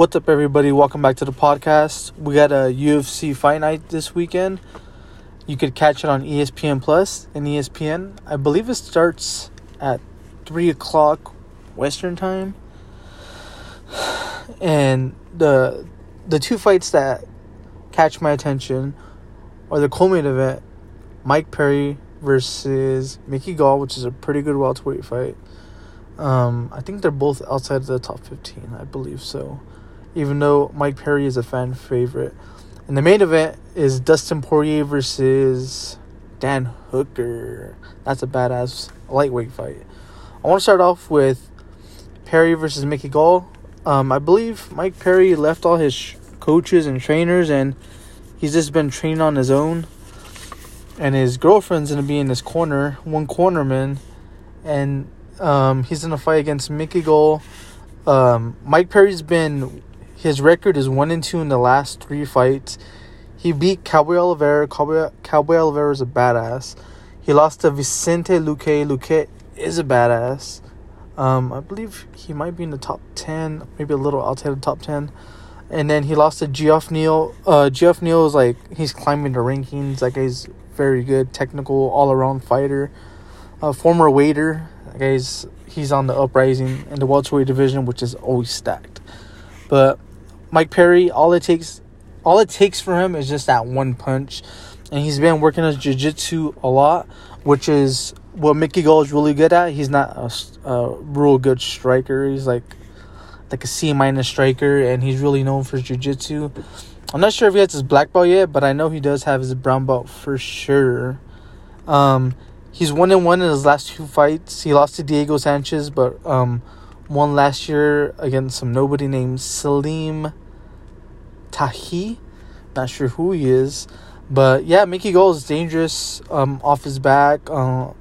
What's up, everybody? Welcome back to the podcast. We got a UFC fight night this weekend. You could catch it on ESPN Plus and ESPN. I believe it starts at three o'clock Western time. And the the two fights that catch my attention are the co-main event: Mike Perry versus Mickey Gall, which is a pretty good welterweight fight. Um, I think they're both outside of the top 15, I believe so. Even though Mike Perry is a fan favorite. And the main event is Dustin Poirier versus Dan Hooker. That's a badass lightweight fight. I want to start off with Perry versus Mickey Gall. Um, I believe Mike Perry left all his sh- coaches and trainers and he's just been training on his own. And his girlfriend's to be in his corner, one cornerman. And um, he's in a fight against Mickey Gall. Um, Mike Perry's been his record is one and two in the last three fights. He beat Cowboy Oliveira. Cowboy, Cowboy Oliveira is a badass. He lost to Vicente Luque. Luque is a badass. Um, I believe he might be in the top ten, maybe a little outside the top ten. And then he lost to Geoff Neal. Uh, Geoff Neal is like he's climbing the rankings. That guy's very good, technical, all around fighter. A former waiter. That guy's he's on the uprising in the welterweight division, which is always stacked. But Mike Perry, all it takes, all it takes for him is just that one punch, and he's been working his jiu-jitsu a lot, which is what Mickey Gall is really good at. He's not a, a real good striker. He's like like a C minus striker, and he's really known for jiu-jitsu. I'm not sure if he has his black belt yet, but I know he does have his brown belt for sure. Um, he's one and one in his last two fights. He lost to Diego Sanchez, but um, won last year against some nobody named Salim Touahri. Not sure who he is, but yeah, Mickey Gall is dangerous. Um, off his back, uh,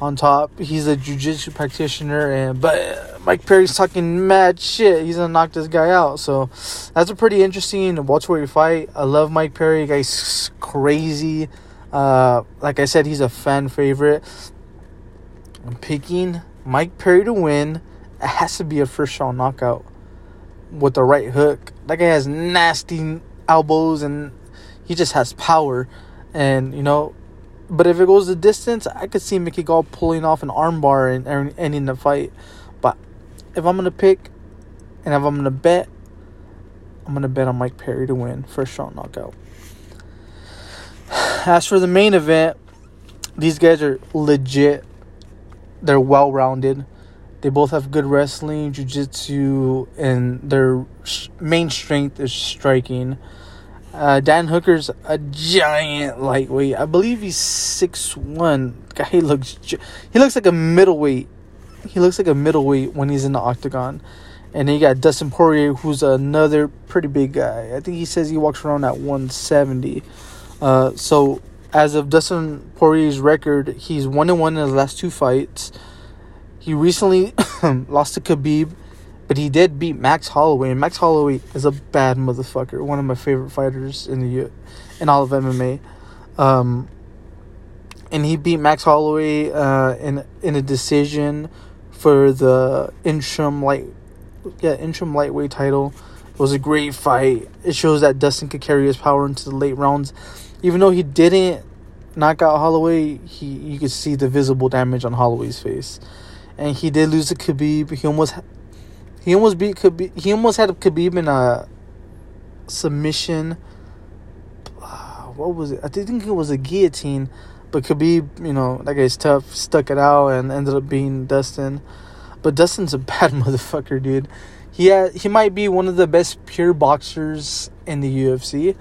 on top, he's a jujitsu practitioner, and but Mike Perry's talking mad shit. He's gonna knock this guy out. So that's a pretty interesting welterweight fight. I love Mike Perry. Guy's crazy. Uh, like I said, he's a fan favorite. I'm picking Mike Perry to win. It has to be a first round knockout with the right hook. That guy has nasty elbows and he just has power. And you know, but if it goes the distance, I could see Mickey Gall pulling off an armbar and, and ending the fight. But if I'm gonna pick, and if I'm gonna bet, I'm gonna bet on Mike Perry to win first round knockout. As for the main event, these guys are legit. They're well rounded. They both have good wrestling, jiu-jitsu, and their main strength is striking. Uh, Dan Hooker's a giant lightweight. I believe he's six one. Guy looks he looks like a middleweight. He looks like a middleweight when he's in the octagon. And then you got Dustin Poirier, who's another pretty big guy. I think he says he walks around at 170. Uh, so as of Dustin Poirier's record, he's one and one in his last two fights. He recently lost to Khabib, but he did beat Max Holloway, and Max Holloway is a bad motherfucker. One of my favorite fighters in the in all of MMA. Um, and he beat Max Holloway uh, in in a decision for the interim light yeah interim lightweight title. It was a great fight. It shows that Dustin could carry his power into the late rounds, even though he didn't knock out Holloway. He you could see the visible damage on Holloway's face and he did lose to Khabib. He almost he almost beat Khabib. He almost had Khabib in a submission. Uh, what was it? I think it was a guillotine, but Khabib, you know, that guy's tough. Stuck it out and ended up being Dustin. But Dustin's a bad motherfucker, dude. He had, he might be one of the best pure boxers in the UFC.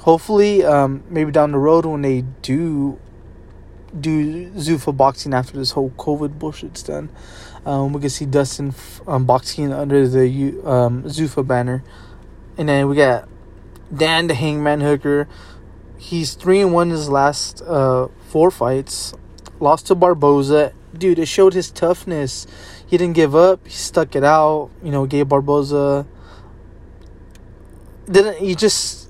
Hopefully, um, maybe down the road when they do do Zuffa boxing after this whole COVID bullshit's done. Um, we can see Dustin um, boxing under the um, Zuffa banner, and then we got Dan the Hangman Hooker. He's three and one in his last uh, four fights. Lost to Barboza. Dude, it showed his toughness. He didn't give up. He stuck it out. You know, gave Barboza. Didn't he just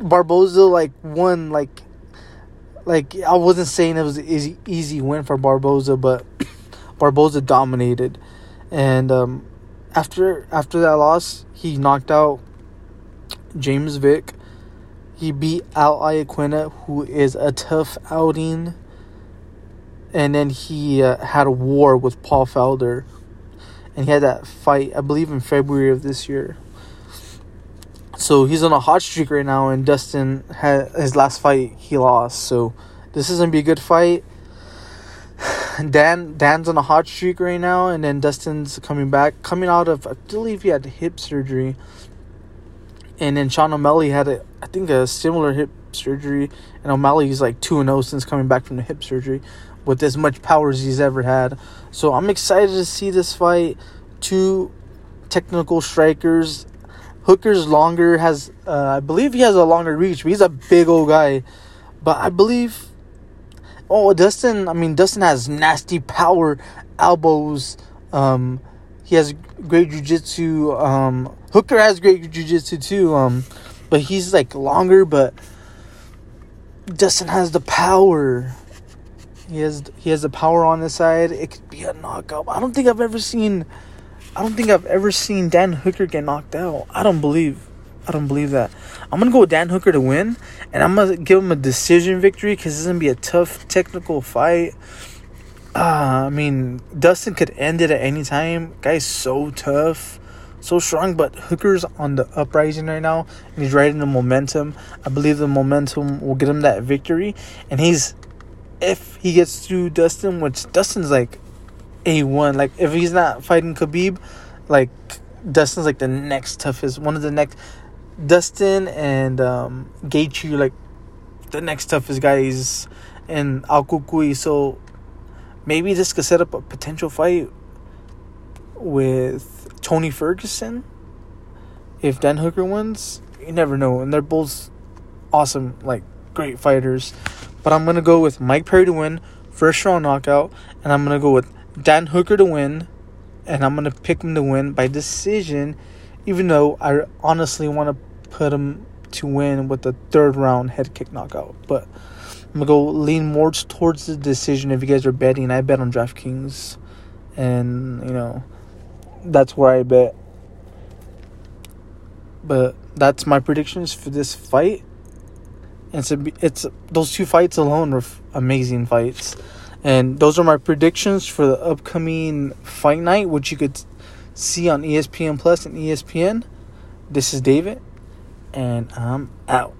Barboza like won like like I wasn't saying it was an easy easy win for Barboza, but Barboza dominated, and um, after after that loss, he knocked out James Vick. He beat Al Iaquinta, who is a tough outing. And then he uh, had a war with Paul Felder. And he had that fight, I believe, in February of this year. So he's on a hot streak right now, and Dustin had his last fight he lost. So this is gonna be a good fight. Dan Dan's on a hot streak right now, and then Dustin's coming back, coming out of I believe he had hip surgery, and then Sean O'Malley had a I think a similar hip surgery, and O'Malley's like two and zero oh since coming back from the hip surgery, with as much power as he's ever had. So I'm excited to see this fight. Two technical strikers. Hooker's longer has uh, I believe he has a longer reach, he's a big old guy. But I believe Oh, Dustin. I mean, Dustin has nasty power elbows. Um, he has great jujitsu. Um, Hooker has great jujitsu too. Um, but he's like longer. But Dustin has the power. He has he has the power on his side. It could be a knockout. I don't think I've ever seen. I don't think I've ever seen Dan Hooker get knocked out. I don't believe. I don't believe that. I'm gonna go with Dan Hooker to win, and I'm gonna give him a decision victory because it's gonna be a tough technical fight. Uh, I mean, Dustin could end it at any time. Guy's so tough, so strong, but Hooker's on the uprising right now, and he's riding the momentum. I believe the momentum will get him that victory, and he's if he gets through Dustin, which Dustin's like a one. Like if he's not fighting Khabib, like Dustin's like the next toughest, one of the next Dustin and um, Gaethje like the next toughest guys in El Cucuy. So maybe this could set up a potential fight with Tony Ferguson if Dan Hooker wins. You never know, and they're both awesome, like great fighters. But I'm gonna go with Mike Perry to win, first round knockout, and I'm gonna go with Dan Hooker to win, and I'm gonna pick him to win by decision, even though I honestly want to put him to win with the third round head kick knockout. But I'm gonna go lean more towards the decision. If you guys are betting, I bet on DraftKings, and you know that's where I bet. But that's my predictions for this fight. And it's a, it's those two fights alone are amazing fights, and those are my predictions for the upcoming fight night, which you could see on ESPN Plus and ESPN. This is David and I'm out.